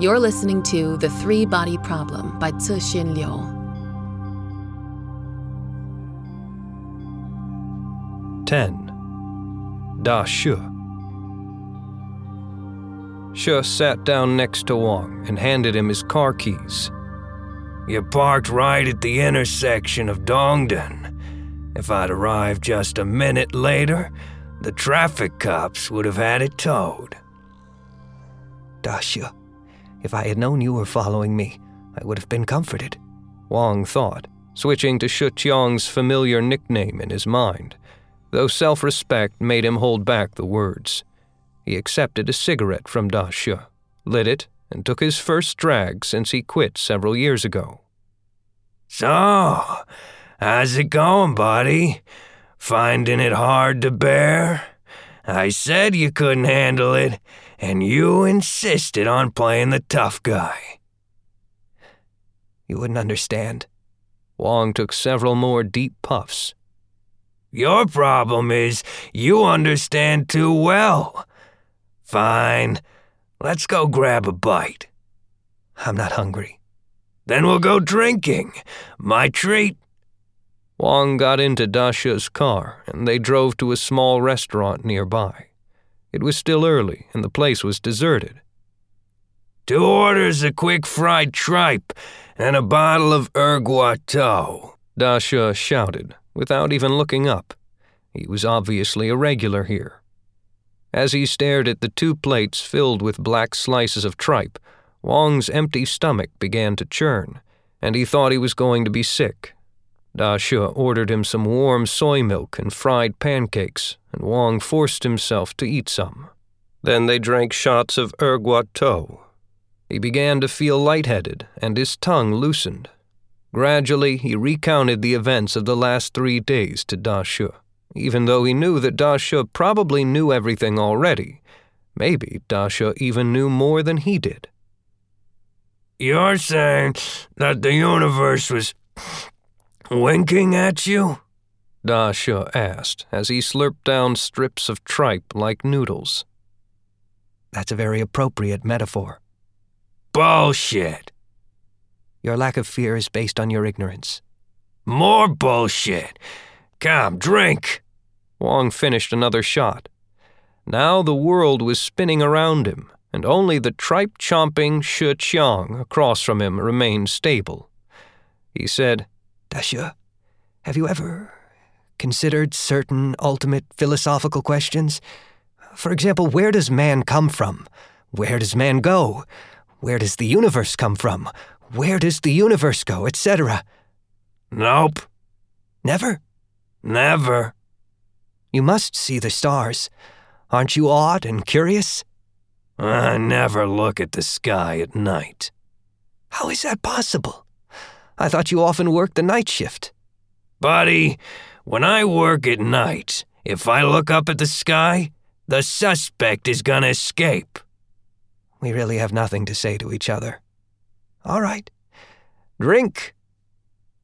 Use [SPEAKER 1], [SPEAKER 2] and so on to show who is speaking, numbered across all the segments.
[SPEAKER 1] You're listening to The Three Body Problem by Cixin Liu.
[SPEAKER 2] Ten. Da Shi. Shi sat down next to Wang and handed him his car keys.
[SPEAKER 3] You parked right at the intersection of Dongdan. If I'd arrived just a minute later, the traffic cops would have had it towed.
[SPEAKER 4] Da Shi, if I had known you were following me, I would have been comforted.
[SPEAKER 2] Wang thought, switching to Shi Qiang's familiar nickname in his mind, though self respect made him hold back the words. He accepted a cigarette from Da Shi, lit it, and took his first drag since he quit several years ago.
[SPEAKER 3] So, how's it going, buddy? Finding it hard to bear? I said you couldn't handle it, and you insisted on playing the tough guy.
[SPEAKER 4] You wouldn't understand.
[SPEAKER 2] Wang took several more deep puffs.
[SPEAKER 3] Your problem is you understand too well. Fine, let's go grab a bite.
[SPEAKER 4] I'm not hungry.
[SPEAKER 3] Then we'll go drinking. My treat.
[SPEAKER 2] Wang got into Da Shi's car and they drove to a small restaurant nearby. It was still early and the place was deserted.
[SPEAKER 3] Two orders of quick fried tripe and a bottle of erguotou,
[SPEAKER 2] Da Shi shouted without even looking up. He was obviously a regular here. As he stared at the two plates filled with black slices of tripe, Wang's empty stomach began to churn, and he thought he was going to be sick. Da Shi ordered him some warm soy milk and fried pancakes, and Wang forced himself to eat some. Then they drank shots of erguotou. He began to feel lightheaded, and his tongue loosened. Gradually, he recounted the events of the last three days to Da Shi, even though he knew that Da Shi probably knew everything already. Maybe Da Shi even knew more than he did.
[SPEAKER 3] You're saying that the universe was winking at you?
[SPEAKER 2] Da Shi asked as he slurped down strips of tripe like noodles.
[SPEAKER 4] That's a very appropriate metaphor.
[SPEAKER 3] Bullshit.
[SPEAKER 4] Your lack of fear is based on your ignorance.
[SPEAKER 3] More bullshit. Come, drink.
[SPEAKER 2] Wang finished another shot. Now the world was spinning around him, and only the tripe chomping Shi Qiang across from him remained stable. He said,
[SPEAKER 4] Da Shi, have you ever considered certain ultimate philosophical questions? For example, where does man come from? Where does man go? Where does the universe come from? Where does the universe go, etc.?
[SPEAKER 3] Nope.
[SPEAKER 4] Never?
[SPEAKER 3] Never.
[SPEAKER 4] You must see the stars. Aren't you awed and curious?
[SPEAKER 3] I never look at the sky at night.
[SPEAKER 4] How is that possible? I thought you often worked the night shift.
[SPEAKER 3] Buddy, when I work at night, if I look up at the sky, the suspect is gonna escape.
[SPEAKER 4] We really have nothing to say to each other. All right. Drink.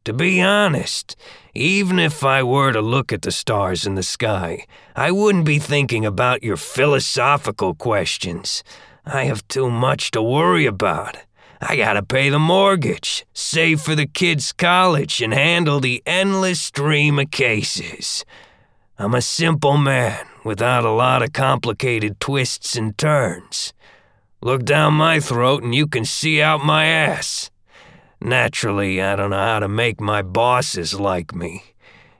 [SPEAKER 3] To be honest, even if I were to look at the stars in the sky, I wouldn't be thinking about your philosophical questions. I have too much to worry about. I gotta pay the mortgage, save for the kids' college, and handle the endless stream of cases. I'm a simple man without a lot of complicated twists and turns. Look down my throat and you can see out my ass. Naturally, I don't know how to make my bosses like me.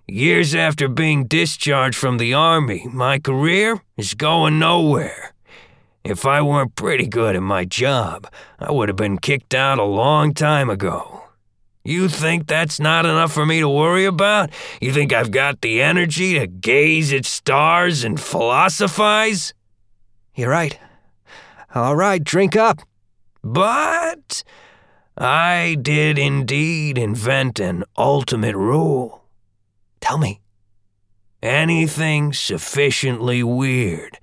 [SPEAKER 3] Years after being discharged from the Army, my career is going nowhere. If I weren't pretty good at my job, I would have been kicked out a long time ago. You think that's not enough for me to worry about? You think I've got the energy to gaze at stars and philosophize?
[SPEAKER 4] You're right. All right, drink up.
[SPEAKER 3] But I did indeed invent an ultimate rule.
[SPEAKER 4] Tell me.
[SPEAKER 3] Anything sufficiently weird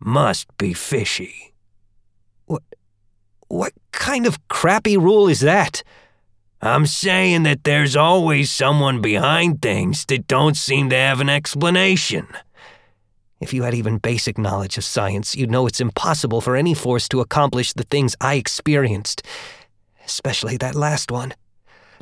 [SPEAKER 3] must be fishy.
[SPEAKER 4] What, what kind of crappy rule is that?
[SPEAKER 3] I'm saying that there's always someone behind things that don't seem to have an explanation.
[SPEAKER 5] If you had even basic knowledge of science, you'd know it's impossible for any force to accomplish the things I experienced, especially that last one.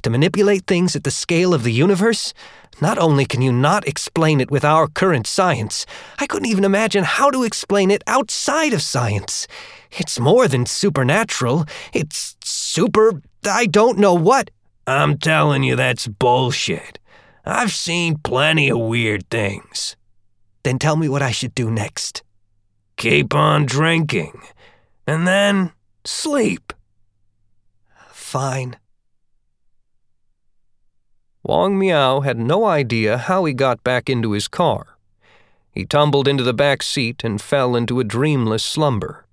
[SPEAKER 5] To manipulate things at the scale of the universe? Not only can you not explain it with our current science, I couldn't even imagine how to explain it outside of science. It's more than supernatural. It's super. I don't know what.
[SPEAKER 3] I'm telling you, that's bullshit. I've seen plenty of weird things.
[SPEAKER 5] Then tell me what I should do next.
[SPEAKER 3] Keep on drinking. And then sleep.
[SPEAKER 5] Fine.
[SPEAKER 6] Wang Miao had no idea how he got back into his car. He tumbled into the back seat and fell into a dreamless slumber.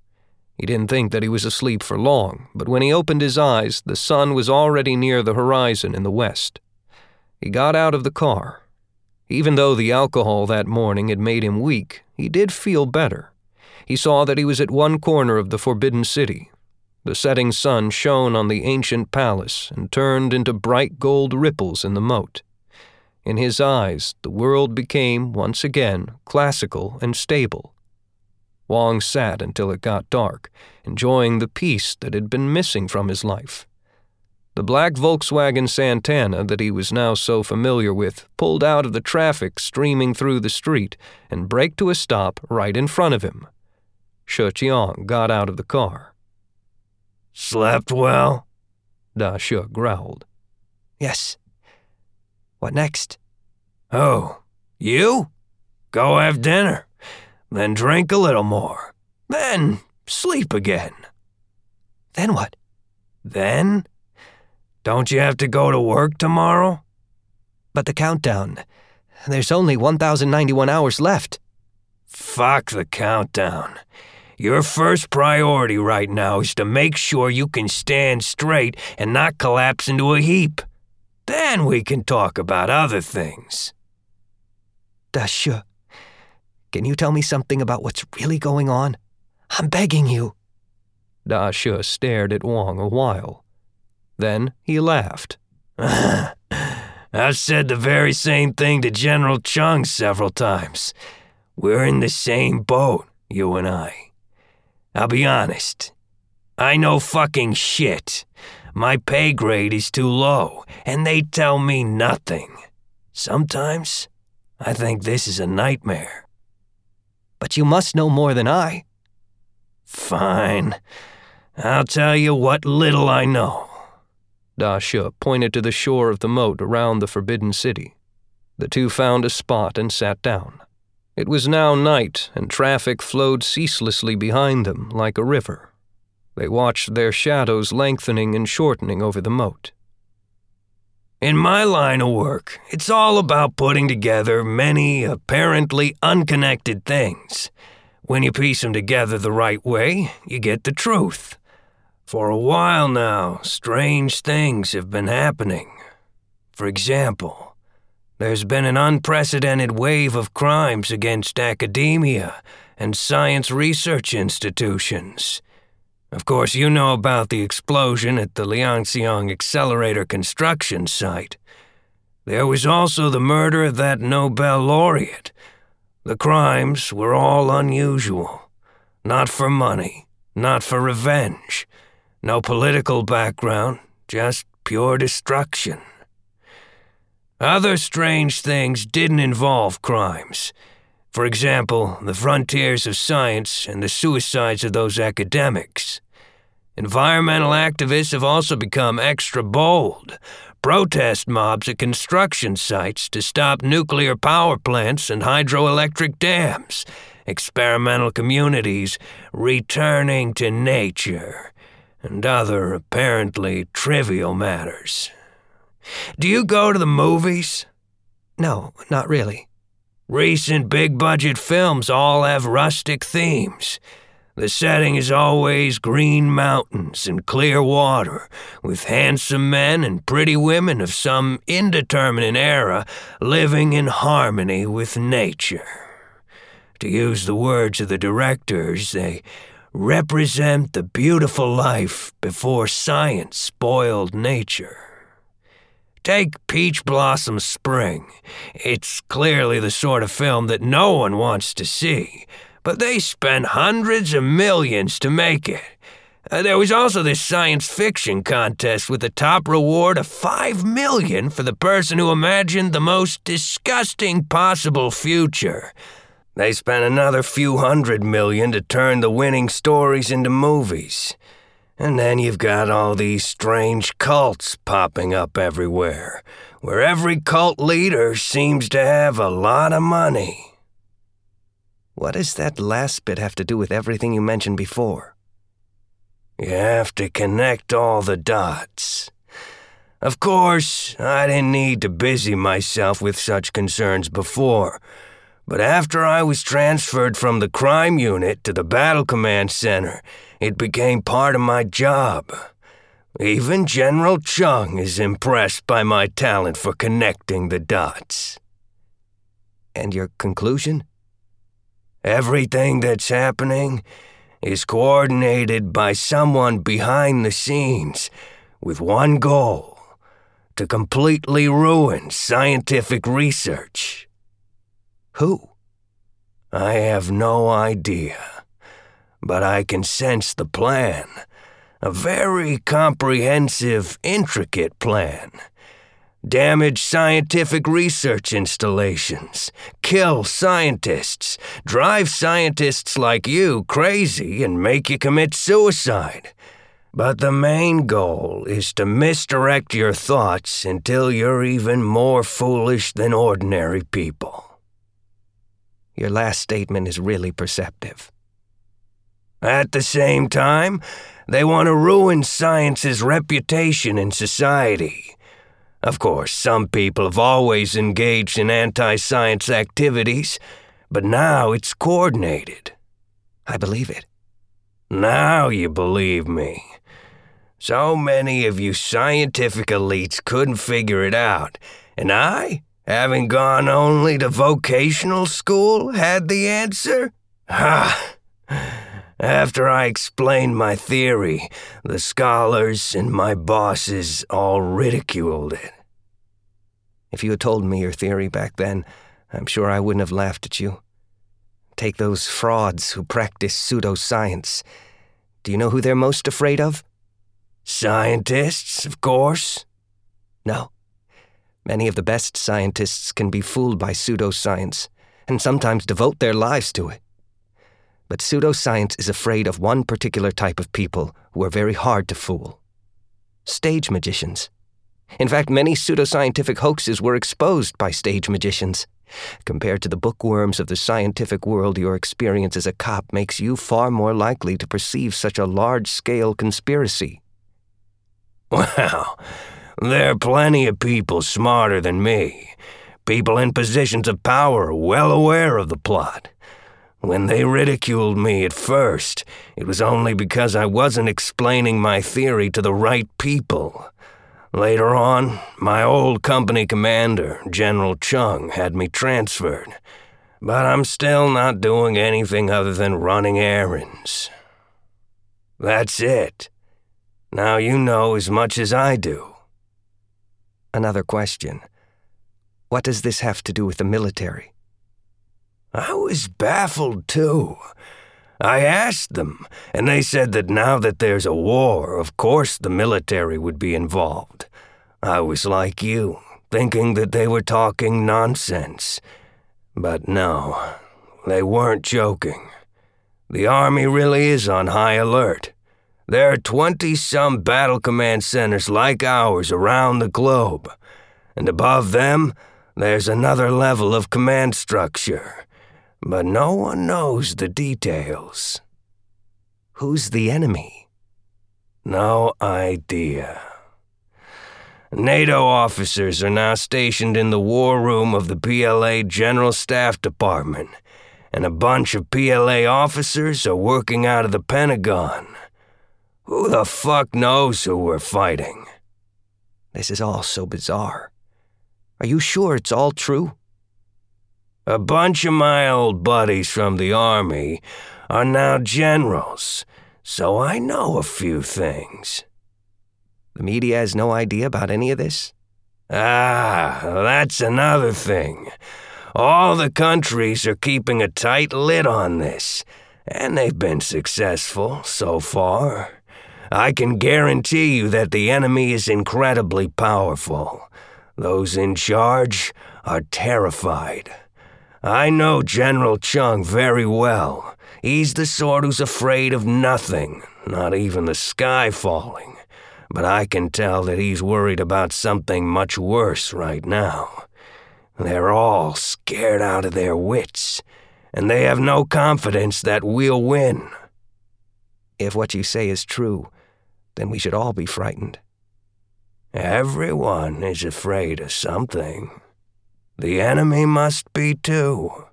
[SPEAKER 6] He didn't think that he was asleep for long, but when he opened his eyes, the sun was already near the horizon in the west. He got out of the car. Even though the alcohol that morning had made him weak, he did feel better. He saw that he was at one corner of the Forbidden City. The setting sun shone on the ancient palace and turned into bright gold ripples in the moat. In his eyes, the world became, once again, classical and stable. Wang sat until it got dark, enjoying the peace that had been missing from his life. The black Volkswagen Santana that he was now so familiar with pulled out of the traffic streaming through the street and braked to a stop right in front of him. Shi Qiang got out of the car.
[SPEAKER 3] Slept well?
[SPEAKER 6] Da Shi growled.
[SPEAKER 5] Yes. What next?
[SPEAKER 3] Oh, you? Go have dinner then drink a little more, then sleep again.
[SPEAKER 5] Then what?
[SPEAKER 3] Then? Don't you have to go to work tomorrow?
[SPEAKER 5] But the countdown. There's only 1,091 hours left.
[SPEAKER 3] Fuck the countdown. Your first priority right now is to make sure you can stand straight and not collapse into a heap. Then we can talk about other things.
[SPEAKER 5] Da Shi. Can you tell me something about what's really going on? I'm begging you.
[SPEAKER 6] Da Shi stared at Wang a while. Then he laughed.
[SPEAKER 3] I've said the very same thing to General Chang several times. We're in the same boat, you and I. I'll be honest. I know fucking shit. My pay grade is too low, and they tell me nothing. Sometimes, I think this is a nightmare.
[SPEAKER 5] But you must know more than I.
[SPEAKER 3] Fine. I'll tell you what little I know.
[SPEAKER 6] Da Shi pointed to the shore of the moat around the Forbidden City. The two found a spot and sat down. It was now night, and traffic flowed ceaselessly behind them like a river. They watched their shadows lengthening and shortening over the moat.
[SPEAKER 3] In my line of work, it's all about putting together many apparently unconnected things. When you piece them together the right way, you get the truth. For a while now, strange things have been happening. For example, there's been an unprecedented wave of crimes against academia and science research institutions. Of course, you know about the explosion at the Liangxiang Accelerator construction site. There was also the murder of that Nobel laureate. The crimes were all unusual. Not for money, not for revenge. No political background, just pure destruction. Other strange things didn't involve crimes. For example, the frontiers of science and the suicides of those academics. Environmental activists have also become extra bold. Protest mobs at construction sites to stop nuclear power plants and hydroelectric dams. Experimental communities returning to nature. And other apparently trivial matters. Do you go to the movies?
[SPEAKER 5] No, not really.
[SPEAKER 3] Recent big budget films all have rustic themes. The setting is always green mountains and clear water, with handsome men and pretty women of some indeterminate era living in harmony with nature. To use the words of the directors, they represent the beautiful life before science spoiled nature. Take Peach Blossom Spring. It's clearly the sort of film that no one wants to see, but they spent hundreds of millions to make it. Uh, there was also this science fiction contest with a top reward of 5 million for the person who imagined the most disgusting possible future. They spent another few hundred million to turn the winning stories into movies. And then you've got all these strange cults popping up everywhere, where every cult leader seems to have a lot of money.
[SPEAKER 7] What does that last bit have to do with everything you mentioned before?
[SPEAKER 3] You have to connect all the dots. Of course, I didn't need to busy myself with such concerns before, but after I was transferred from the crime unit to the Battle Command Center, it became part of my job. Even General Chang is impressed by my talent for connecting the dots.
[SPEAKER 7] And your conclusion?
[SPEAKER 3] Everything that's happening is coordinated by someone behind the scenes with one goal to completely ruin scientific research.
[SPEAKER 7] Who?
[SPEAKER 3] I have no idea, but I can sense the plan. A very comprehensive, intricate plan damage scientific research installations, kill scientists, drive scientists like you crazy, and make you commit suicide. But the main goal is to misdirect your thoughts until you're even more foolish than ordinary people.
[SPEAKER 7] Your last statement is really perceptive.
[SPEAKER 3] At the same time, they want to ruin science's reputation in society of course, some people have always engaged in anti science activities, but now it's coordinated.
[SPEAKER 7] I believe it.
[SPEAKER 3] Now you believe me. So many of you scientific elites couldn't figure it out, and I, having gone only to vocational school, had the answer? Ha! After I explained my theory, the scholars and my bosses all ridiculed it.
[SPEAKER 7] If you had told me your theory back then, I'm sure I wouldn't have laughed at you. Take those frauds who practice pseudoscience. Do you know who they're most afraid of?
[SPEAKER 3] Scientists, of course.
[SPEAKER 7] No. Many of the best scientists can be fooled by pseudoscience, and sometimes devote their lives to it. But pseudoscience is afraid of one particular type of people who are very hard to fool stage magicians. In fact, many pseudoscientific hoaxes were exposed by stage magicians. Compared to the bookworms of the scientific world, your experience as a cop makes you far more likely to perceive such a large scale conspiracy.
[SPEAKER 3] Well, there are plenty of people smarter than me. People in positions of power well aware of the plot. When they ridiculed me at first, it was only because I wasn't explaining my theory to the right people. Later on, my old company commander, General Chang, had me transferred, but I'm still not doing anything other than running errands. That's it. Now you know as much as I do.
[SPEAKER 7] Another question. What does this have to do with the military?
[SPEAKER 3] I was baffled too. I asked them, and they said that now that there's a war, of course the military would be involved. I was like you, thinking that they were talking nonsense. But no, they weren't joking. The Army really is on high alert. There are 20 some battle command centers like ours around the globe, and above them, there's another level of command structure but no one knows the details.
[SPEAKER 7] Who's the enemy?
[SPEAKER 3] No idea. NATO officers are now stationed in the war room of the PLA General Staff Department, and a bunch of PLA officers are working out of the Pentagon. Who the fuck knows who we're fighting?
[SPEAKER 7] This is all so bizarre. Are you sure it's all true?
[SPEAKER 3] A bunch of my old buddies from the Army are now generals, so I know a few things.
[SPEAKER 7] The media has no idea about any of this?
[SPEAKER 3] Ah, that's another thing. All the countries are keeping a tight lid on this, and they've been successful so far. I can guarantee you that the enemy is incredibly powerful. Those in charge are terrified. I know General Chang very well. He's the sort who's afraid of nothing, not even the sky falling. But I can tell that he's worried about something much worse right now. They're all scared out of their wits, and they have no confidence that we'll win.
[SPEAKER 8] If what you say is true, then we should all be frightened.
[SPEAKER 3] Everyone is afraid of something. The enemy must be too.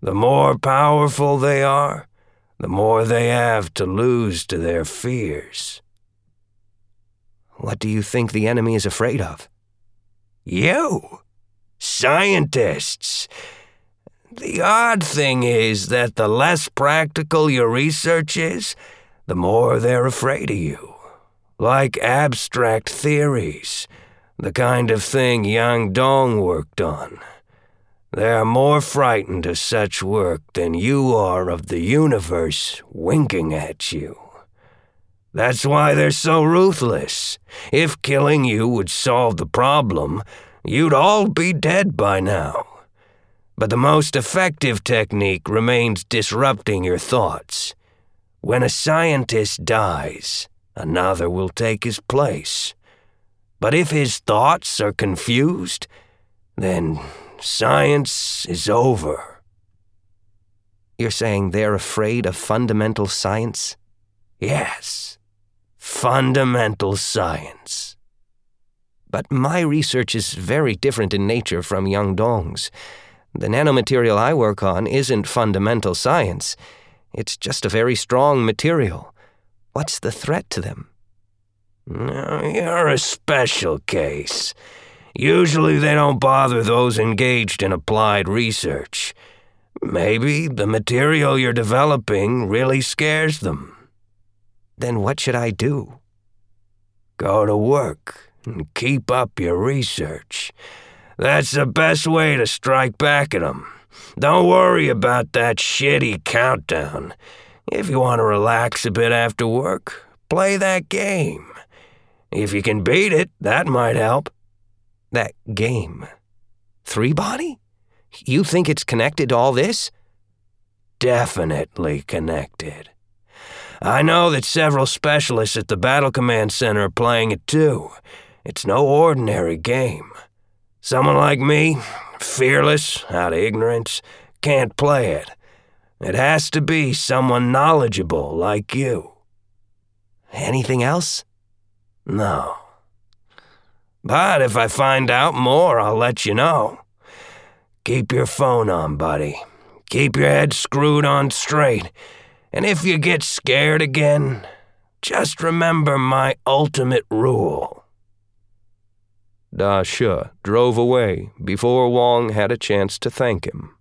[SPEAKER 3] The more powerful they are, the more they have to lose to their fears.
[SPEAKER 8] What do you think the enemy is afraid of?
[SPEAKER 3] You! Scientists! The odd thing is that the less practical your research is, the more they're afraid of you. Like abstract theories, the kind of thing Yang Dong worked on. They're more frightened of such work than you are of the universe winking at you. That's why they're so ruthless. If killing you would solve the problem, you'd all be dead by now. But the most effective technique remains disrupting your thoughts. When a scientist dies, another will take his place. But if his thoughts are confused, then science is over.
[SPEAKER 8] You're saying they're afraid of fundamental science?
[SPEAKER 3] Yes fundamental science.
[SPEAKER 8] But my research is very different in nature from Yang Dong's. The nanomaterial I work on isn't fundamental science. It's just a very strong material. What's the threat to them?
[SPEAKER 3] No, you're a special case. Usually they don't bother those engaged in applied research. Maybe the material you're developing really scares them.
[SPEAKER 8] Then what should I do?
[SPEAKER 3] Go to work and keep up your research. That's the best way to strike back at them. Don't worry about that shitty countdown. If you want to relax a bit after work, play that game. If you can beat it, that might help.
[SPEAKER 8] That game? Three body? You think it's connected to all this?
[SPEAKER 3] Definitely connected. I know that several specialists at the Battle Command Center are playing it too. It's no ordinary game. Someone like me, fearless, out of ignorance, can't play it. It has to be someone knowledgeable like you.
[SPEAKER 8] Anything else?
[SPEAKER 3] No. But if I find out more, I'll let you know. Keep your phone on, buddy. Keep your head screwed on straight and if you get scared again, just remember my ultimate rule.
[SPEAKER 9] Da Shi drove away before Wang had a chance to thank him.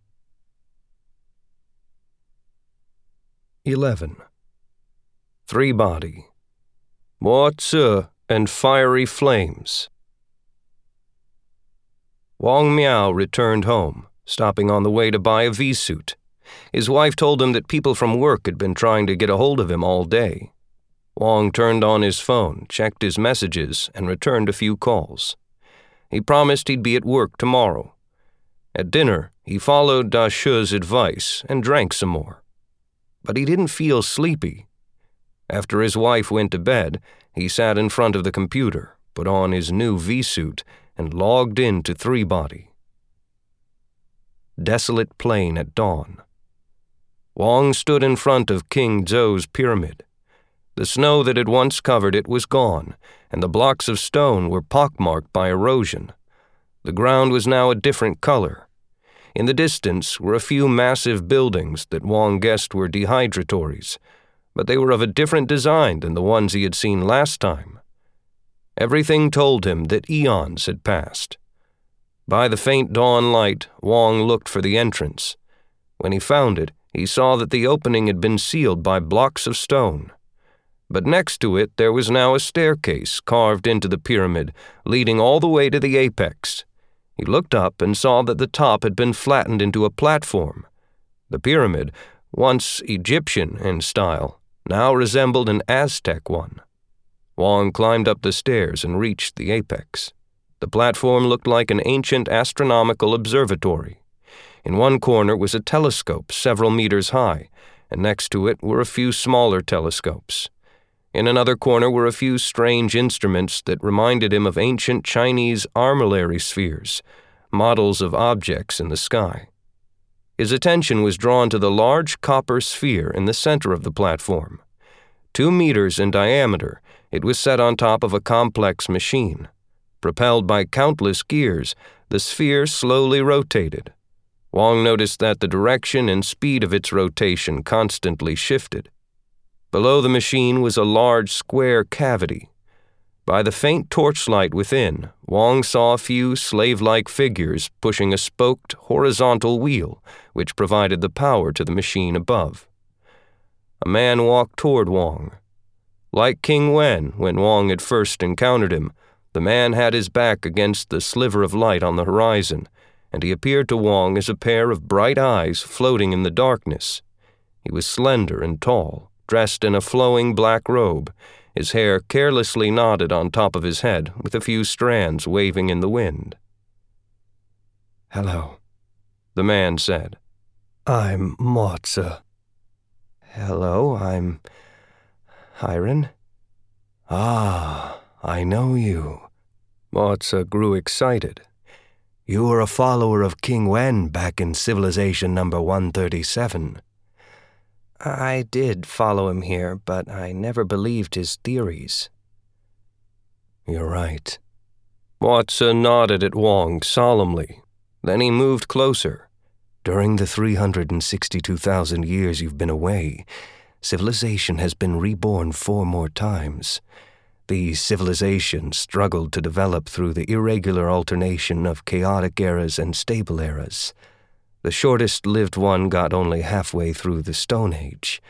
[SPEAKER 9] 11. Three Body Mozi and Fiery Flames Wang Miao returned home, stopping on the way to buy a V-suit. His wife told him that people from work had been trying to get a hold of him all day. Wang turned on his phone, checked his messages, and returned a few calls. He promised he'd be at work tomorrow. At dinner, he followed Da Shi's advice and drank some more. But he didn't feel sleepy. After his wife went to bed, he sat in front of the computer, put on his new V suit, and logged into Three Body. Desolate plain at dawn. Wang stood in front of King Zhou's pyramid. The snow that had once covered it was gone, and the blocks of stone were pockmarked by erosion. The ground was now a different color. In the distance were a few massive buildings that Wang guessed were dehydratories, but they were of a different design than the ones he had seen last time. Everything told him that eons had passed. By the faint dawn light, Wang looked for the entrance. When he found it, he saw that the opening had been sealed by blocks of stone.
[SPEAKER 3] But next to it there was now a staircase carved into the pyramid, leading all the way to the apex. He looked up and saw that the top had been flattened into a platform. The pyramid, once Egyptian in style, now resembled an Aztec one. Wang climbed up the stairs and reached the apex. The platform looked like an ancient astronomical observatory. In one corner was a telescope several meters high, and next to it were a few smaller telescopes. In another corner were a few strange instruments that reminded him of ancient Chinese armillary spheres, models of objects in the sky. His attention was drawn to the large copper sphere in the center of the platform. Two meters in diameter, it was set on top of a complex machine. Propelled by countless gears, the sphere slowly rotated. Wang noticed that the direction and speed of its rotation constantly shifted. Below the machine was a large square cavity. By the faint torchlight within, Wang saw a few slave like figures pushing a spoked horizontal wheel, which provided the power to the machine above. A man walked toward Wang. Like King Wen, when Wang had first encountered him, the man had his back against the sliver of light on the horizon, and he appeared to Wang as a pair of bright eyes floating in the darkness. He was slender and tall, dressed in a flowing black robe, his hair carelessly knotted on top of his head, with a few strands waving in the wind.
[SPEAKER 4] Hello,
[SPEAKER 3] the man said.
[SPEAKER 4] I'm Mozi.
[SPEAKER 3] Hello, I'm Hairen?
[SPEAKER 4] Ah, I know you.
[SPEAKER 3] Mozi grew excited.
[SPEAKER 4] You were a follower of King Wen back in Civilization number 137.
[SPEAKER 3] I did follow him here, but I never believed his theories.
[SPEAKER 4] You're right.
[SPEAKER 3] Watson nodded at Wang solemnly. Then he moved closer.
[SPEAKER 4] During the 362,000 years you've been away, civilization has been reborn four more times. These civilizations struggled to develop through the irregular alternation of chaotic eras and stable eras. The shortest lived one got only halfway through the Stone Age,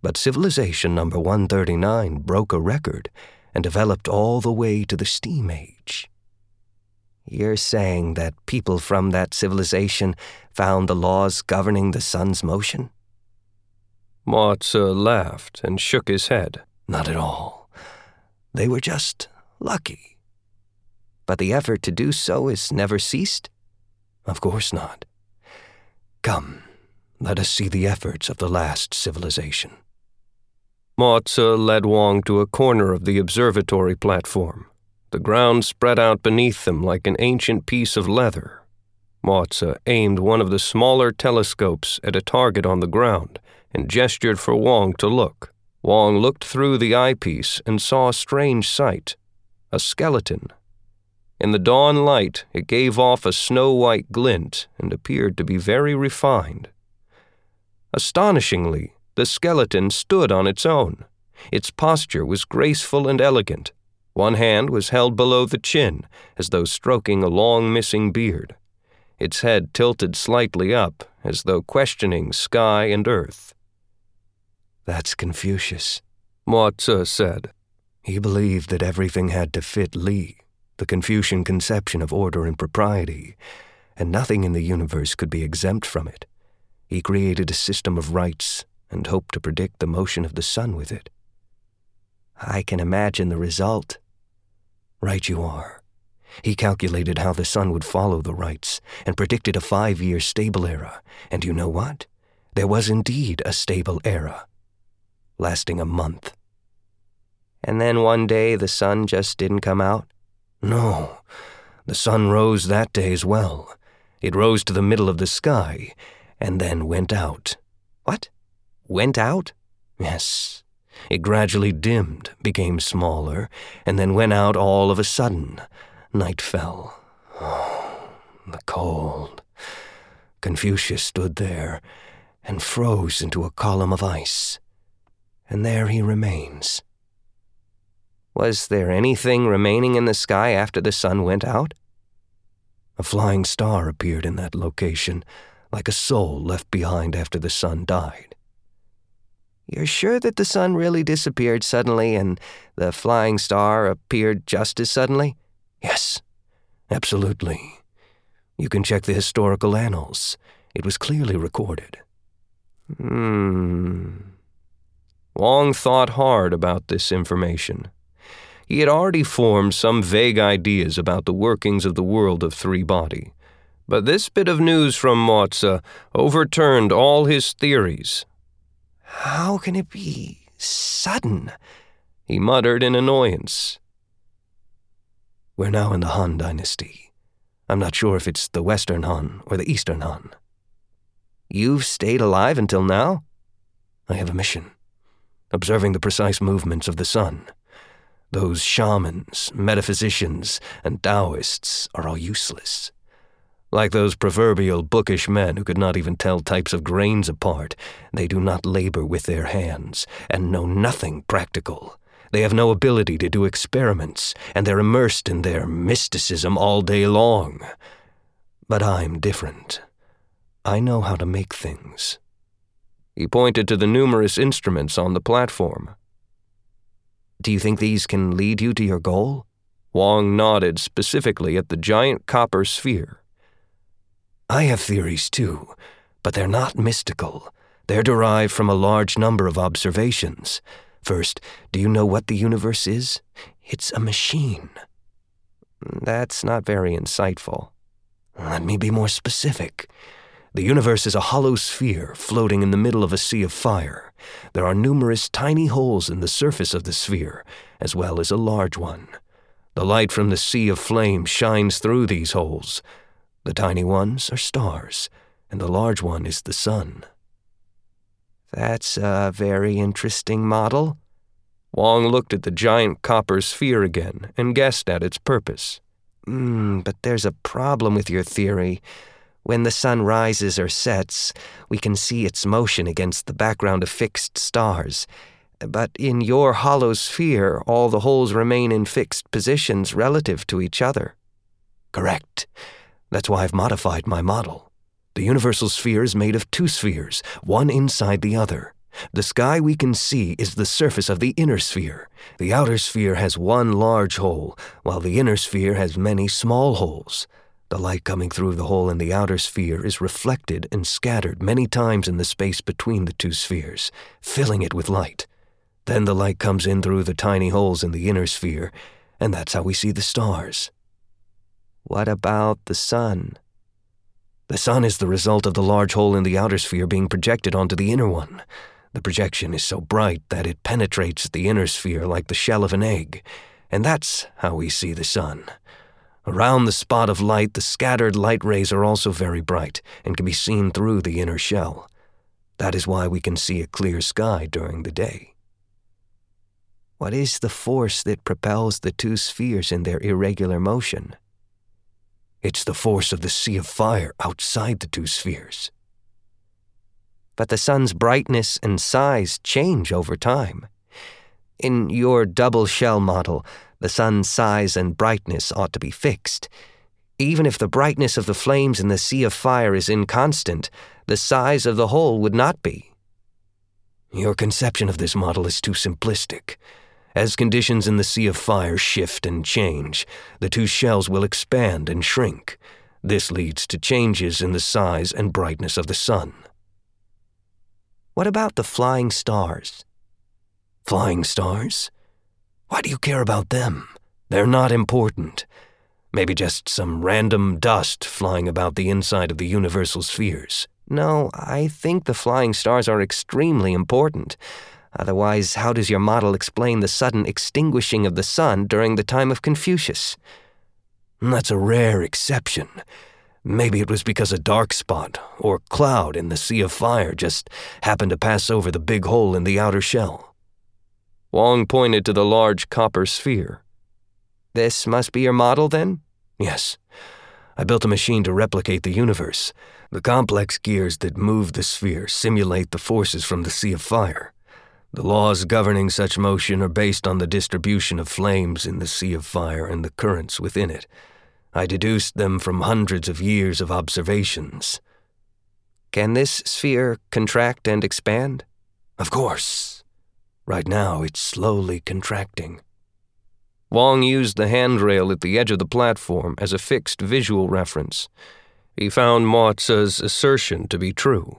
[SPEAKER 4] but civilization number 139 broke a record and developed all the way to the Steam Age. You're saying that people from that civilization found the laws governing the sun's motion?
[SPEAKER 3] Mozi laughed and shook his head.
[SPEAKER 4] Not at all. They were just lucky. But the effort to do so has never ceased? Of course not. Come, let us see the efforts of the last civilization.
[SPEAKER 3] Mozi led Wang to a corner of the observatory platform. The ground spread out beneath them like an ancient piece of leather. Mozi aimed one of the smaller telescopes at a target on the ground and gestured for Wang to look. Wang looked through the eyepiece and saw a strange sight a skeleton. In the dawn light, it gave off a snow white glint and appeared to be very refined. Astonishingly, the skeleton stood on its own. Its posture was graceful and elegant. One hand was held below the chin, as though stroking a long missing beard. Its head tilted slightly up, as though questioning sky and earth.
[SPEAKER 4] That's Confucius,
[SPEAKER 3] Mozi said.
[SPEAKER 4] He believed that everything had to fit Li, the Confucian conception of order and propriety, and nothing in the universe could be exempt from it. He created a system of rites and hoped to predict the motion of the sun with it. I can imagine the result. Right you are. He calculated how the sun would follow the rites and predicted a five year stable era. And you know what? There was indeed a stable era lasting a month. And then one day the sun just didn't come out? No, the sun rose that day as well. It rose to the middle of the sky and then went out. What? Went out? Yes. It gradually dimmed, became smaller, and then went out all of a sudden. Night fell. Oh, the cold. Confucius stood there and froze into a column of ice and there he remains. Was there anything remaining in the sky after the sun went out? A flying star appeared in that location, like a soul left behind after the sun died.
[SPEAKER 10] You're sure that the sun really disappeared suddenly and the flying star appeared just as suddenly?
[SPEAKER 11] Yes, absolutely. You can check the historical annals. It was clearly recorded.
[SPEAKER 10] Hmm.
[SPEAKER 11] Wang thought hard about this information. He had already formed some vague ideas about the workings of the world of Three Body, but this bit of news from Mozi overturned all his theories.
[SPEAKER 10] How can it be sudden?
[SPEAKER 11] He muttered in annoyance.
[SPEAKER 3] We're now in the Han Dynasty. I'm not sure if it's the Western Han or the Eastern Han.
[SPEAKER 10] You've stayed alive until now?
[SPEAKER 3] I have a mission observing the precise movements of the sun. Those shamans, metaphysicians, and Taoists are all useless. Like those proverbial bookish men who could not even tell types of grains apart, they do not labor with their hands and know nothing practical. They have no ability to do experiments, and they're immersed in their mysticism all day long. But I'm different. I know how to make things.
[SPEAKER 11] He pointed to the numerous instruments on the platform.
[SPEAKER 10] Do you think these can lead you to your goal?
[SPEAKER 11] Wang nodded specifically at the giant copper sphere.
[SPEAKER 3] I have theories too, but they're not mystical. They're derived from a large number of observations. First, do you know what the universe is? It's a machine.
[SPEAKER 10] That's not very insightful.
[SPEAKER 3] Let me be more specific. The universe is a hollow sphere floating in the middle of a sea of fire. There are numerous tiny holes in the surface of the sphere, as well as a large one. The light from the sea of flame shines through these holes. The tiny ones are stars, and the large one is the sun.
[SPEAKER 10] That's a very interesting model.
[SPEAKER 11] Wang looked at the giant copper sphere again and guessed at its purpose.
[SPEAKER 10] Mm, but there's a problem with your theory. When the sun rises or sets, we can see its motion against the background of fixed stars. But in your hollow sphere, all the holes remain in fixed positions relative to each other.
[SPEAKER 3] Correct. That's why I've modified my model. The universal sphere is made of two spheres, one inside the other. The sky we can see is the surface of the inner sphere. The outer sphere has one large hole, while the inner sphere has many small holes. The light coming through the hole in the outer sphere is reflected and scattered many times in the space between the two spheres, filling it with light. Then the light comes in through the tiny holes in the inner sphere, and that's how we see the stars.
[SPEAKER 10] What about the sun?
[SPEAKER 3] The sun is the result of the large hole in the outer sphere being projected onto the inner one. The projection is so bright that it penetrates the inner sphere like the shell of an egg, and that's how we see the sun. Around the spot of light, the scattered light rays are also very bright and can be seen through the inner shell. That is why we can see a clear sky during the day.
[SPEAKER 10] What is the force that propels the two spheres in their irregular motion?
[SPEAKER 3] It's the force of the sea of fire outside the two spheres.
[SPEAKER 10] But the sun's brightness and size change over time. In your double shell model, the sun's size and brightness ought to be fixed. Even if the brightness of the flames in the sea of fire is inconstant, the size of the hole would not be.
[SPEAKER 3] Your conception of this model is too simplistic. As conditions in the sea of fire shift and change, the two shells will expand and shrink. This leads to changes in the size and brightness of the sun.
[SPEAKER 10] What about the flying stars?
[SPEAKER 3] Flying stars? Why do you care about them? They're not important. Maybe just some random dust flying about the inside of the universal spheres.
[SPEAKER 10] No, I think the flying stars are extremely important. Otherwise, how does your model explain the sudden extinguishing of the sun during the time of Confucius?
[SPEAKER 3] That's a rare exception. Maybe it was because a dark spot or cloud in the sea of fire just happened to pass over the big hole in the outer shell.
[SPEAKER 11] Wang pointed to the large copper sphere.
[SPEAKER 10] This must be your model, then?
[SPEAKER 3] Yes. I built a machine to replicate the universe. The complex gears that move the sphere simulate the forces from the Sea of Fire. The laws governing such motion are based on the distribution of flames in the Sea of Fire and the currents within it. I deduced them from hundreds of years of observations.
[SPEAKER 10] Can this sphere contract and expand?
[SPEAKER 12] Of course. Right now, it's slowly contracting.
[SPEAKER 3] Wang used the handrail at the edge of the platform as a fixed visual reference. He found Mozi's assertion to be true.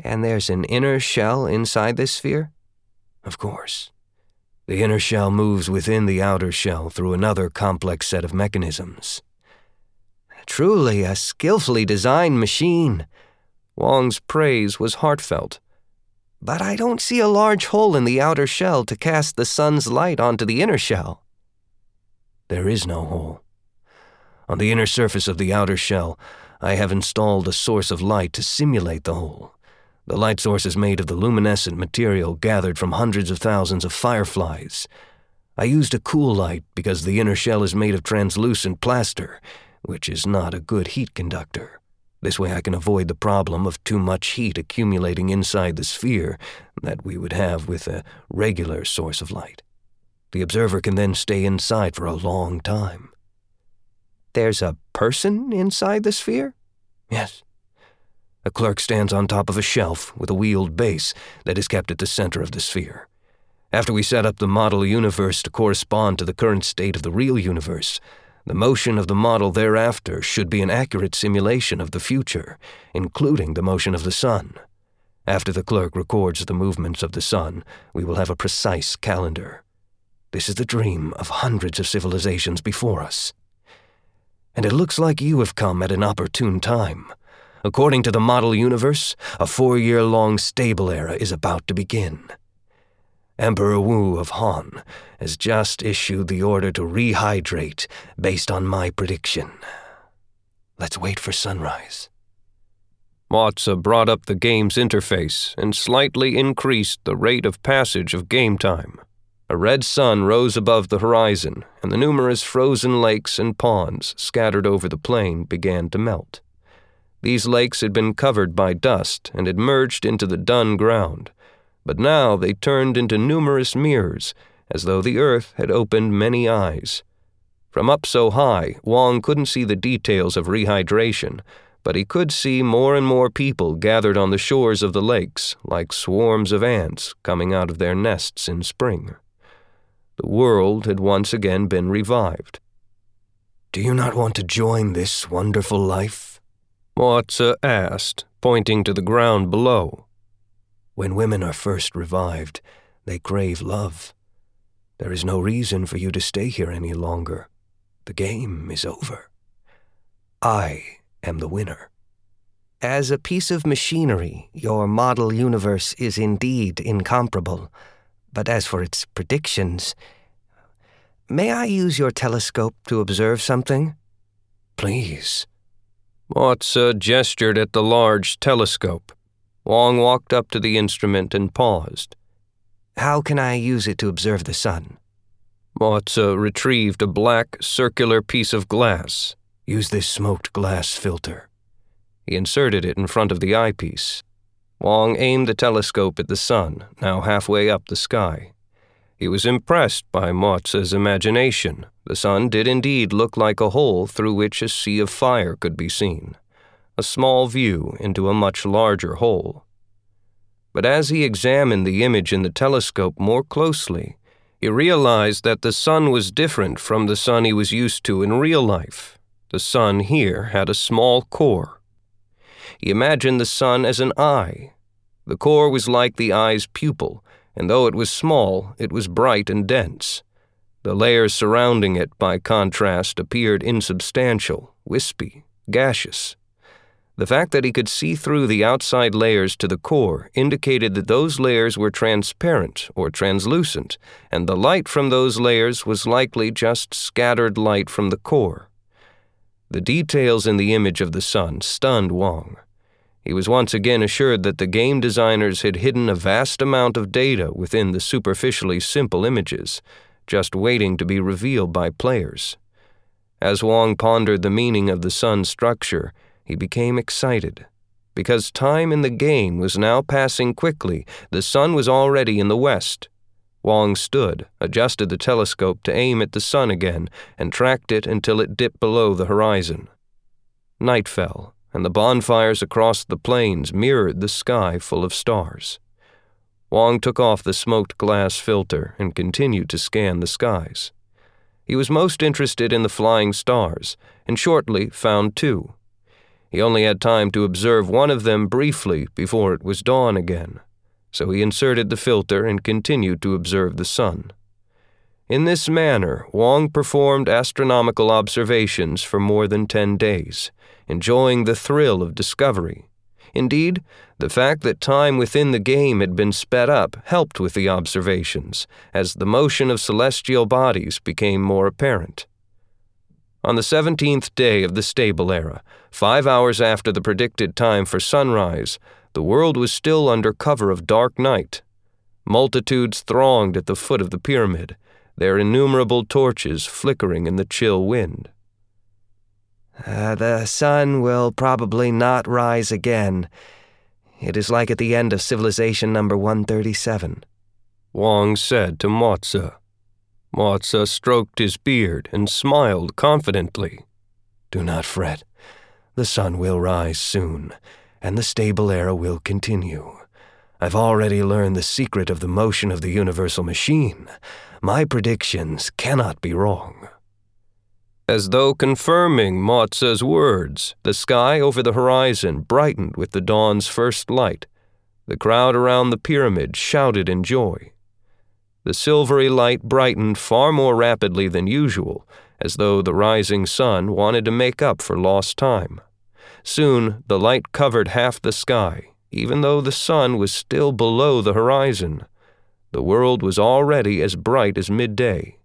[SPEAKER 4] And there's an inner shell inside this sphere?
[SPEAKER 12] Of course. The inner shell moves within the outer shell through another complex set of mechanisms.
[SPEAKER 4] Truly a skillfully designed machine.
[SPEAKER 3] Wang's praise was heartfelt.
[SPEAKER 4] But I don't see a large hole in the outer shell to cast the sun's light onto the inner shell.
[SPEAKER 12] There is no hole. On the inner surface of the outer shell, I have installed a source of light to simulate the hole. The light source is made of the luminescent material gathered from hundreds of thousands of fireflies. I used a cool light because the inner shell is made of translucent plaster, which is not a good heat conductor. This way I can avoid the problem of too much heat accumulating inside the sphere that we would have with a regular source of light. The observer can then stay inside for a long time.
[SPEAKER 4] There's a person inside the sphere?
[SPEAKER 12] Yes. A clerk stands on top of a shelf with a wheeled base that is kept at the center of the sphere. After we set up the model universe to correspond to the current state of the real universe, the motion of the model thereafter should be an accurate simulation of the future, including the motion of the sun. After the clerk records the movements of the sun, we will have a precise calendar. This is the dream of hundreds of civilizations before us. And it looks like you have come at an opportune time. According to the model universe, a four year long stable era is about to begin. Emperor Wu of Han has just issued the order to rehydrate based on my prediction. Let's wait for sunrise.
[SPEAKER 3] Mozi brought up the game's interface and slightly increased the rate of passage of game time. A red sun rose above the horizon, and the numerous frozen lakes and ponds scattered over the plain began to melt. These lakes had been covered by dust and had merged into the dun ground, but now they turned into numerous mirrors, as though the earth had opened many eyes. From up so high, Wang couldn't see the details of rehydration, but he could see more and more people gathered on the shores of the lakes, like swarms of ants coming out of their nests in spring. The world had once again been revived.
[SPEAKER 12] Do you not want to join this wonderful life?
[SPEAKER 3] Mozi asked, pointing to the ground below.
[SPEAKER 12] When women are first revived, they crave love. There is no reason for you to stay here any longer. The game is over. I am the winner.
[SPEAKER 4] As a piece of machinery, your model universe is indeed incomparable. But as for its predictions, may I use your telescope to observe something?
[SPEAKER 12] Please.
[SPEAKER 3] Mozi gestured at the large telescope. Wang walked up to the instrument and paused.
[SPEAKER 4] How can I use it to observe the sun?
[SPEAKER 3] Mozi retrieved a black, circular piece of glass.
[SPEAKER 12] Use this smoked glass filter.
[SPEAKER 3] He inserted it in front of the eyepiece. Wang aimed the telescope at the sun, now halfway up the sky. He was impressed by Mozi's imagination. The sun did indeed look like a hole through which a sea of fire could be seen, a small view into a much larger hole. But as he examined the image in the telescope more closely, he realized that the sun was different from the sun he was used to in real life. The sun here had a small core. He imagined the sun as an eye. The core was like the eye's pupil, and though it was small, it was bright and dense. The layers surrounding it, by contrast, appeared insubstantial, wispy, gaseous. The fact that he could see through the outside layers to the core indicated that those layers were transparent or translucent, and the light from those layers was likely just scattered light from the core. The details in the image of the sun stunned Wang. He was once again assured that the game designers had hidden a vast amount of data within the superficially simple images, just waiting to be revealed by players. As Wang pondered the meaning of the sun's structure, he became excited. Because time in the game was now passing quickly, the sun was already in the west. Wang stood, adjusted the telescope to aim at the sun again, and tracked it until it dipped below the horizon. Night fell, and the bonfires across the plains mirrored the sky full of stars. Wang took off the smoked glass filter and continued to scan the skies. He was most interested in the flying stars, and shortly found two. He only had time to observe one of them briefly before it was dawn again, so he inserted the filter and continued to observe the sun. In this manner, Wang performed astronomical observations for more than ten days, enjoying the thrill of discovery. Indeed, the fact that time within the game had been sped up helped with the observations, as the motion of celestial bodies became more apparent. On the 17th day of the stable era, five hours after the predicted time for sunrise, the world was still under cover of dark night. Multitudes thronged at the foot of the pyramid, their innumerable torches flickering in the chill wind.
[SPEAKER 4] Uh, the sun will probably not rise again. It is like at the end of civilization number 137.
[SPEAKER 3] Wang said to Mozi. Mozi stroked his beard and smiled confidently.
[SPEAKER 4] Do not fret. The sun will rise soon, and the stable era will continue. I've already learned the secret of the motion of the universal machine. My predictions cannot be wrong.
[SPEAKER 3] As though confirming Mozi's words, the sky over the horizon brightened with the dawn's first light. The crowd around the pyramid shouted in joy. The silvery light brightened far more rapidly than usual, as though the rising sun wanted to make up for lost time. Soon the light covered half the sky, even though the sun was still below the horizon. The world was already as bright as midday.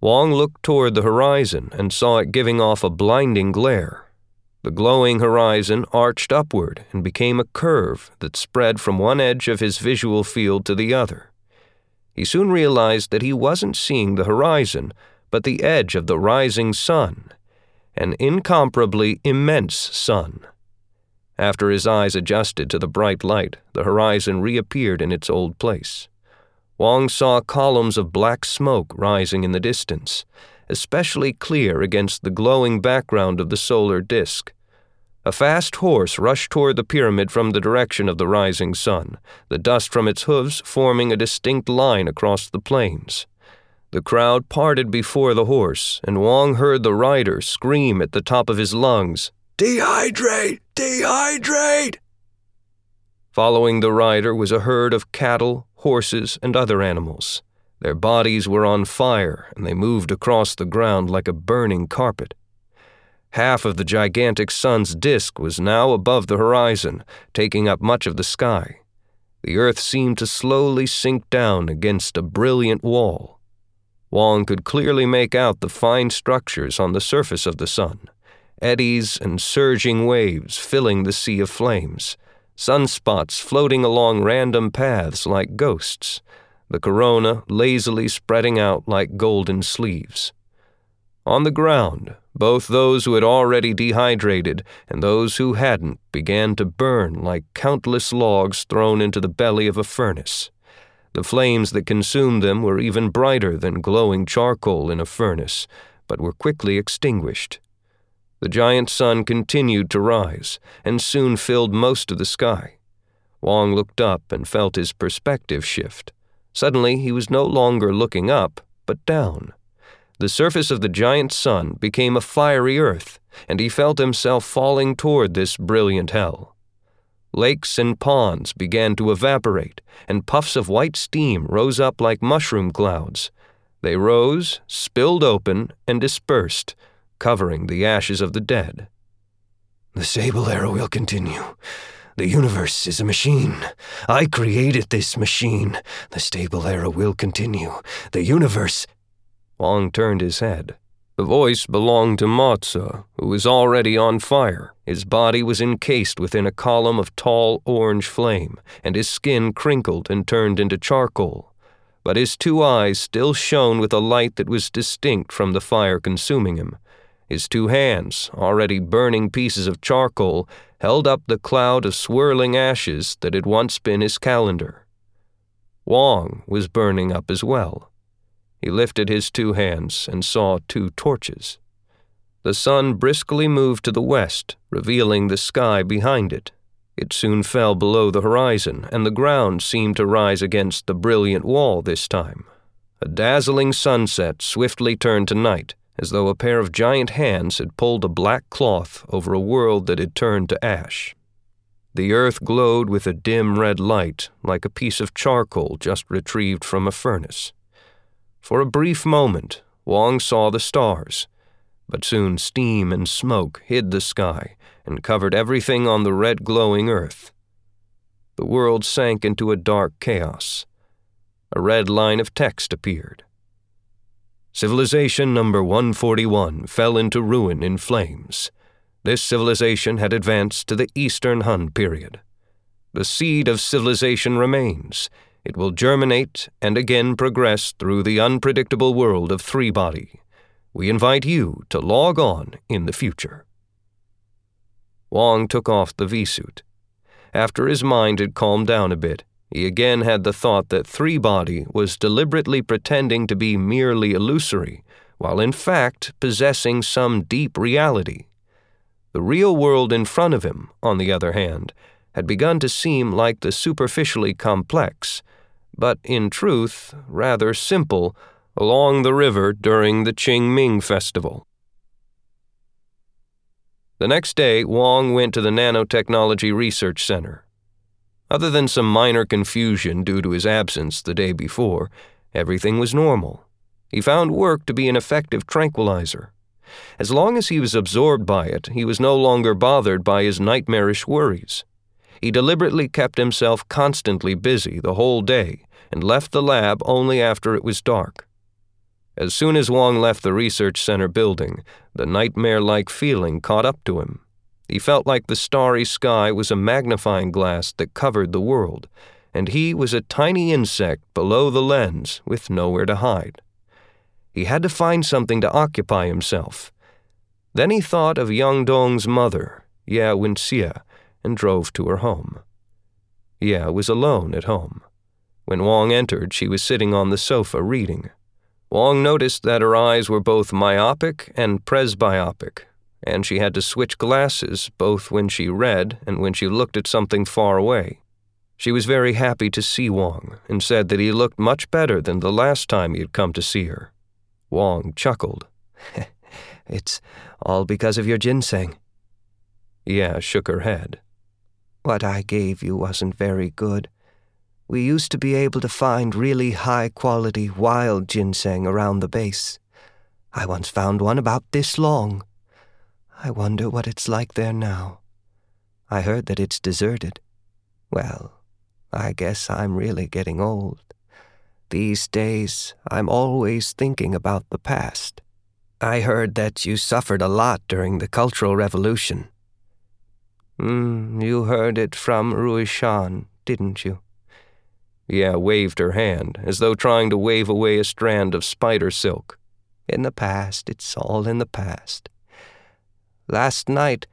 [SPEAKER 3] Wang looked toward the horizon and saw it giving off a blinding glare. The glowing horizon arched upward and became a curve that spread from one edge of his visual field to the other. He soon realized that he wasn't seeing the horizon, but the edge of the rising sun, an incomparably immense sun. After his eyes adjusted to the bright light, the horizon reappeared in its old place. Wang saw columns of black smoke rising in the distance, especially clear against the glowing background of the solar disk. A fast horse rushed toward the pyramid from the direction of the rising sun, the dust from its hooves forming a distinct line across the plains. The crowd parted before the horse, and Wang heard the rider scream at the top of his lungs, Dehydrate! Dehydrate! Following the rider was a herd of cattle, horses, and other animals. Their bodies were on fire, and they moved across the ground like a burning carpet. Half of the gigantic sun's disk was now above the horizon, taking up much of the sky. The earth seemed to slowly sink down against a brilliant wall. Wang could clearly make out the fine structures on the surface of the sun, eddies and surging waves filling the sea of flames sunspots floating along random paths like ghosts, the corona lazily spreading out like golden sleeves. On the ground, both those who had already dehydrated and those who hadn't began to burn like countless logs thrown into the belly of a furnace. The flames that consumed them were even brighter than glowing charcoal in a furnace, but were quickly extinguished. The giant sun continued to rise and soon filled most of the sky. Wang looked up and felt his perspective shift. Suddenly, he was no longer looking up, but down. The surface of the giant sun became a fiery earth, and he felt himself falling toward this brilliant hell. Lakes and ponds began to evaporate, and puffs of white steam rose up like mushroom clouds. They rose, spilled open, and dispersed, covering the ashes of the dead.
[SPEAKER 4] The Sable Era will continue. The universe is a machine. I created this machine. The Stable Era will continue. The universe.
[SPEAKER 3] Wang turned his head. The voice belonged to Mozi, who was already on fire. His body was encased within a column of tall orange flame, and his skin crinkled and turned into charcoal. But his two eyes still shone with a light that was distinct from the fire consuming him. His two hands, already burning pieces of charcoal, held up the cloud of swirling ashes that had once been his calendar. Wang was burning up as well. He lifted his two hands and saw two torches. The sun briskly moved to the west, revealing the sky behind it. It soon fell below the horizon, and the ground seemed to rise against the brilliant wall this time. A dazzling sunset swiftly turned to night, as though a pair of giant hands had pulled a black cloth over a world that had turned to ash. The earth glowed with a dim red light, like a piece of charcoal just retrieved from a furnace. For a brief moment, Wang saw the stars, but soon steam and smoke hid the sky and covered everything on the red glowing earth. The world sank into a dark chaos. A red line of text appeared. Civilization number 141 fell into ruin in flames. This civilization had advanced to the Eastern Han period. The seed of civilization remains. It will germinate and again progress through the unpredictable world of three body. We invite you to log on in the future. Wang took off the V suit. After his mind had calmed down a bit, he again had the thought that Three Body was deliberately pretending to be merely illusory, while in fact possessing some deep reality. The real world in front of him, on the other hand, had begun to seem like the superficially complex, but in truth rather simple, along the river during the Qingming festival. The next day, Wang went to the Nanotechnology Research Center. Other than some minor confusion due to his absence the day before, everything was normal. He found work to be an effective tranquilizer. As long as he was absorbed by it, he was no longer bothered by his nightmarish worries. He deliberately kept himself constantly busy the whole day and left the lab only after it was dark. As soon as Wang left the research center building, the nightmare like feeling caught up to him. He felt like the starry sky was a magnifying glass that covered the world, and he was a tiny insect below the lens with nowhere to hide. He had to find something to occupy himself. Then he thought of Yang Dong's mother, Ye Wenjie, and drove to her home. Ye was alone at home. When Wang entered, she was sitting on the sofa reading. Wang noticed that her eyes were both myopic and presbyopic, and she had to switch glasses both when she read and when she looked at something far away. She was very happy to see Wang and said that he looked much better than the last time he had come to see her. Wong chuckled.
[SPEAKER 4] it's all because of your ginseng.
[SPEAKER 3] Ye shook her head.
[SPEAKER 4] What I gave you wasn't very good. We used to be able to find really high quality wild ginseng around the base. I once found one about this long. I wonder what it's like there now. I heard that it's deserted. Well, I guess I'm really getting old. These days, I'm always thinking about the past. I heard that you suffered a lot during the Cultural Revolution. Hmm, you heard it from Ruishan, didn't you?
[SPEAKER 3] Ye waved her hand, as though trying to wave away a strand of spider silk.
[SPEAKER 4] In the past, it's all in the past. Last night,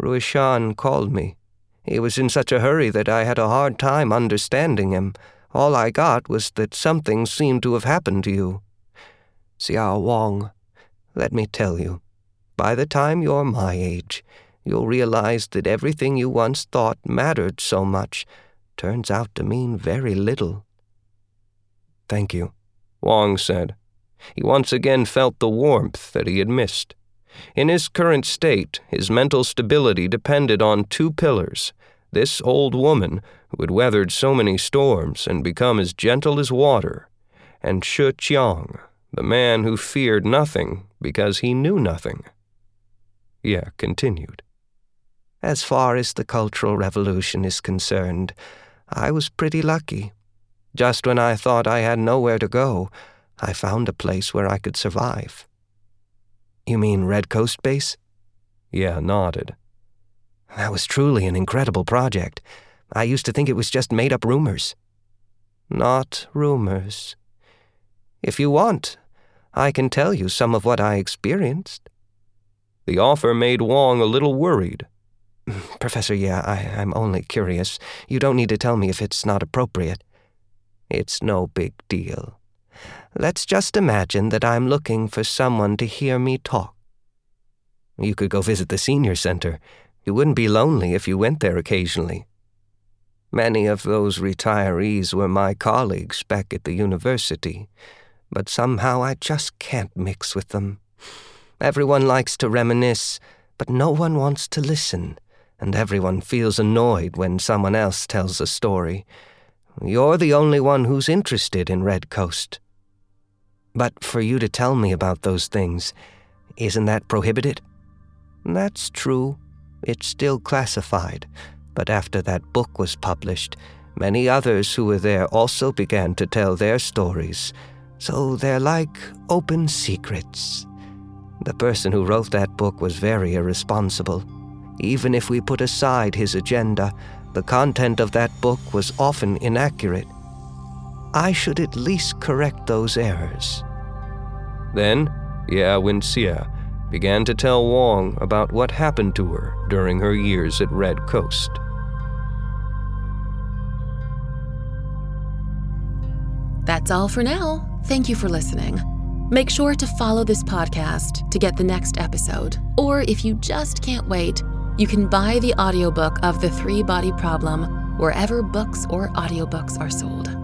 [SPEAKER 4] Ruishan called me. He was in such a hurry that I had a hard time understanding him. All I got was that something seemed to have happened to you. Xiao Wang, let me tell you, by the time you're my age, you'll realize that everything you once thought mattered so much turns out to mean very little.
[SPEAKER 3] Thank you, Wang said. He once again felt the warmth that he had missed. In his current state, his mental stability depended on two pillars this old woman who had weathered so many storms and become as gentle as water, and Shi Qiang, the man who feared nothing because he knew nothing. Ye continued.
[SPEAKER 4] As far as the Cultural Revolution is concerned, I was pretty lucky. Just when I thought I had nowhere to go, I found a place where I could survive.
[SPEAKER 3] You mean Red Coast Base?
[SPEAKER 4] Ye, nodded.
[SPEAKER 3] That was truly an incredible project. I used to think it was just made up rumors.
[SPEAKER 4] Not rumors. If you want, I can tell you some of what I experienced.
[SPEAKER 3] The offer made Wang a little worried.
[SPEAKER 4] Professor, Ye, I, I'm only curious. You don't need to tell me if it's not appropriate. It's no big deal. Let's just imagine that I'm looking for someone to hear me talk.
[SPEAKER 3] You could go visit the senior center. You wouldn't be lonely if you went there occasionally. Many of those retirees were my colleagues back at the university, but somehow I just can't mix with them. Everyone likes to reminisce, but no one wants to listen, and everyone feels annoyed when someone else tells a story. You're the only one who's interested in Red Coast. But for you to tell me about those things, isn't that prohibited? That's true. It's still classified but after that book was published, many others who were there also began to tell their stories. So they're like open secrets. The person who wrote that book was very irresponsible. Even if we put aside his agenda, the content of that book was often inaccurate. I should at least correct those errors. Then, Ye Wenjie began to tell Wang about what happened to her during her years at Red Coast.
[SPEAKER 1] That's all for now. Thank you for listening. Make sure to follow this podcast to get the next episode. Or if you just can't wait, you can buy the audiobook of The Three Body Problem wherever books or audiobooks are sold.